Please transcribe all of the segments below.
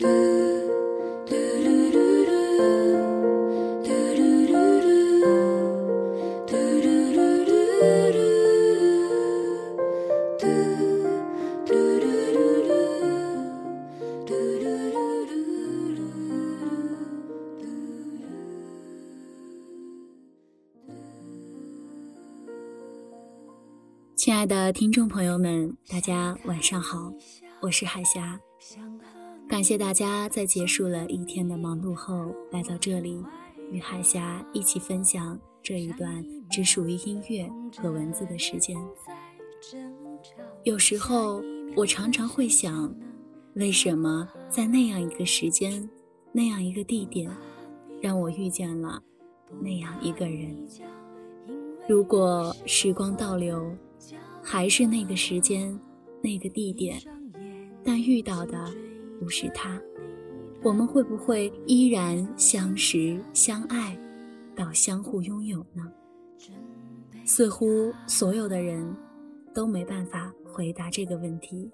亲爱的听众朋友们，大家晚上好，我是海霞。感谢大家在结束了一天的忙碌后，来到这里，与海霞一起分享这一段只属于音乐和文字的时间。有时候，我常常会想，为什么在那样一个时间、那样一个地点，让我遇见了那样一个人？如果时光倒流。还是那个时间，那个地点，但遇到的不是他，我们会不会依然相识、相爱，到相互拥有呢？似乎所有的人都没办法回答这个问题。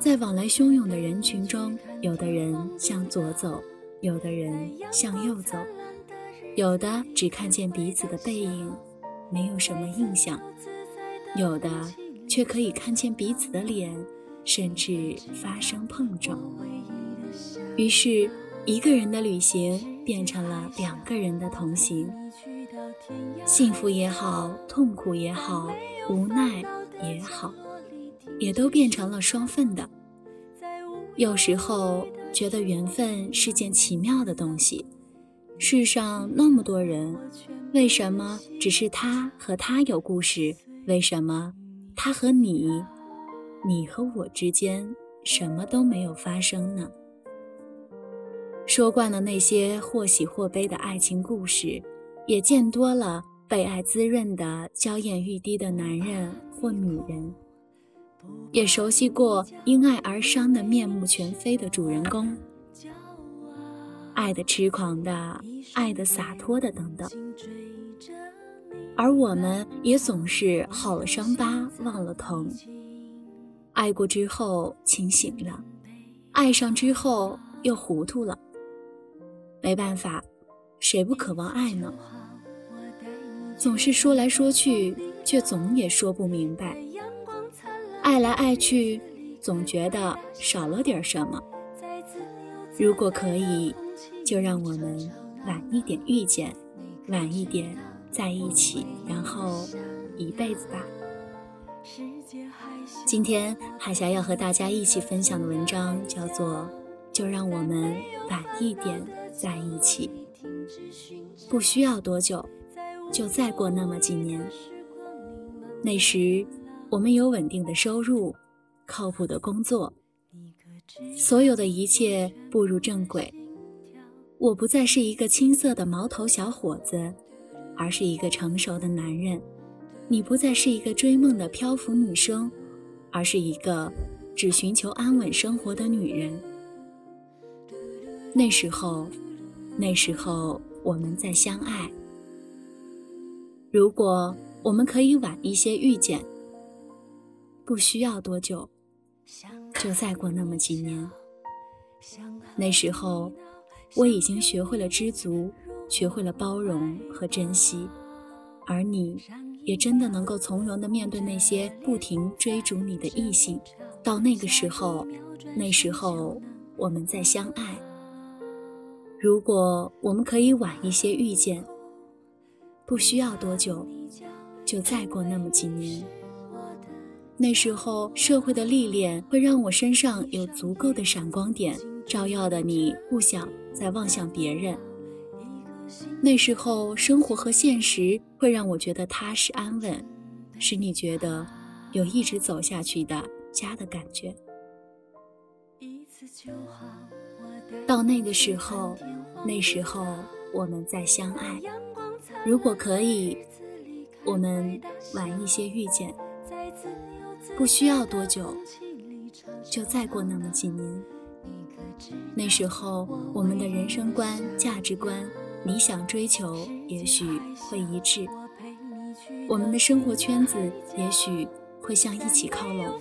在往来汹涌的人群中，有的人向左走，有的人向右走，有的只看见彼此的背影，没有什么印象。有的却可以看见彼此的脸，甚至发生碰撞。于是，一个人的旅行变成了两个人的同行。幸福也好，痛苦也好，无奈也好，也都变成了双份的。有时候觉得缘分是件奇妙的东西。世上那么多人，为什么只是他和他有故事？为什么他和你，你和我之间什么都没有发生呢？说惯了那些或喜或悲的爱情故事，也见多了被爱滋润的娇艳欲滴的男人或女人，也熟悉过因爱而伤的面目全非的主人公，爱的痴狂的，爱的洒脱的，等等。而我们也总是好了伤疤忘了疼，爱过之后清醒了，爱上之后又糊涂了。没办法，谁不渴望爱呢？总是说来说去，却总也说不明白。爱来爱去，总觉得少了点什么。如果可以，就让我们晚一点遇见，晚一点。在一起，然后一辈子吧。今天海霞要和大家一起分享的文章叫做《就让我们晚一点在一起》，不需要多久，就再过那么几年。那时，我们有稳定的收入，靠谱的工作，所有的一切步入正轨。我不再是一个青涩的毛头小伙子。而是一个成熟的男人，你不再是一个追梦的漂浮女生，而是一个只寻求安稳生活的女人。那时候，那时候我们在相爱。如果我们可以晚一些遇见，不需要多久，就再过那么几年。那时候，我已经学会了知足。学会了包容和珍惜，而你也真的能够从容地面对那些不停追逐你的异性。到那个时候，那时候我们再相爱。如果我们可以晚一些遇见，不需要多久，就再过那么几年。那时候社会的历练会让我身上有足够的闪光点，照耀的你不想再望向别人。那时候，生活和现实会让我觉得踏实安稳，使你觉得有一直走下去的家的感觉。到那个时候，那时候我们再相爱。如果可以，我们晚一些遇见，不需要多久，就再过那么几年。那时候，我们的人生观、价值观。理想追求也许会一致，我们的生活圈子也许会向一起靠拢。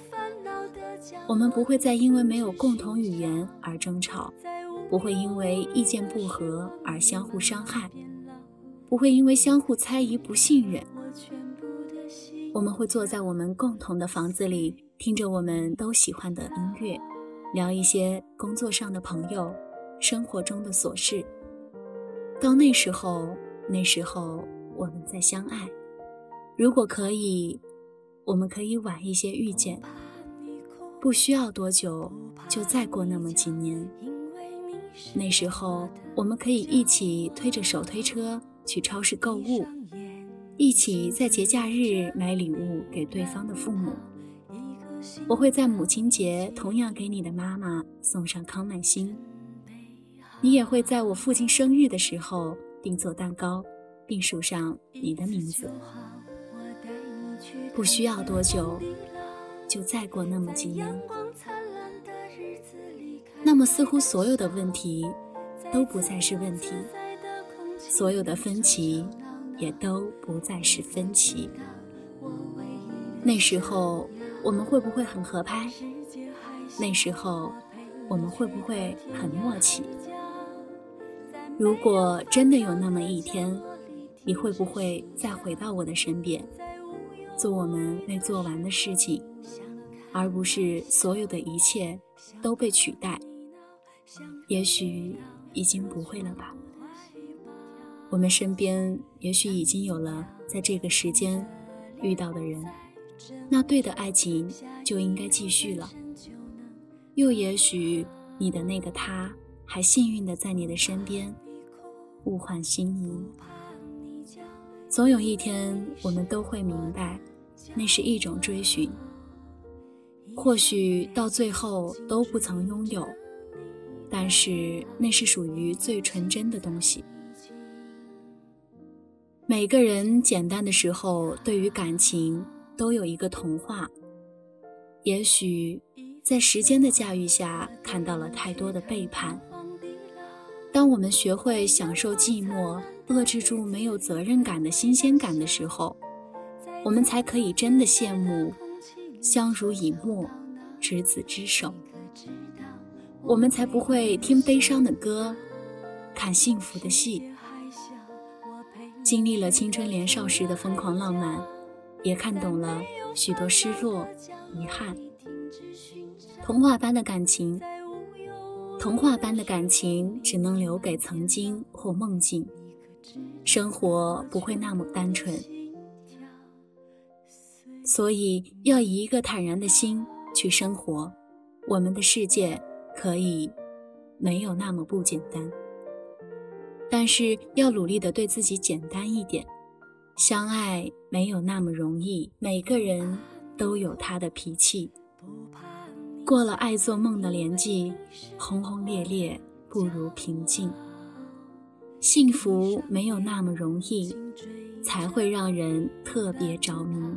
我们不会再因为没有共同语言而争吵，不会因为意见不合而相互伤害，不会因为相互猜疑不信任。我们会坐在我们共同的房子里，听着我们都喜欢的音乐，聊一些工作上的朋友、生活中的琐事。到那时候，那时候我们再相爱。如果可以，我们可以晚一些遇见，不需要多久，就再过那么几年。那时候，我们可以一起推着手推车去超市购物，一起在节假日买礼物给对方的父母。我会在母亲节同样给你的妈妈送上康乃馨。你也会在我父亲生日的时候订做蛋糕，并署上你的名字。不需要多久，就再过那么几年。那么，似乎所有的问题都不再是问题，所有的分歧也都不再是分歧。那时候，我们会不会很合拍？那时候，我们会不会很默契？如果真的有那么一天，你会不会再回到我的身边，做我们未做完的事情，而不是所有的一切都被取代？也许已经不会了吧。我们身边也许已经有了在这个时间遇到的人，那对的爱情就应该继续了。又也许你的那个他还幸运的在你的身边。物换星移，总有一天我们都会明白，那是一种追寻。或许到最后都不曾拥有，但是那是属于最纯真的东西。每个人简单的时候，对于感情都有一个童话。也许在时间的驾驭下，看到了太多的背叛。当我们学会享受寂寞，遏制住没有责任感的新鲜感的时候，我们才可以真的羡慕相濡以沫、执子之手。我们才不会听悲伤的歌，看幸福的戏。经历了青春年少时的疯狂浪漫，也看懂了许多失落、遗憾。童话般的感情。童话般的感情只能留给曾经或梦境，生活不会那么单纯，所以要以一个坦然的心去生活。我们的世界可以没有那么不简单，但是要努力的对自己简单一点。相爱没有那么容易，每个人都有他的脾气。过了爱做梦的年纪，轰轰烈烈不如平静。幸福没有那么容易，才会让人特别着迷。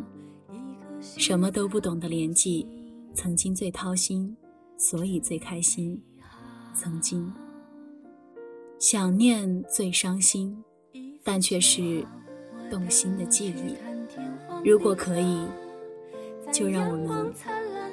什么都不懂的年纪，曾经最掏心，所以最开心。曾经想念最伤心，但却是动心的记忆。如果可以，就让我们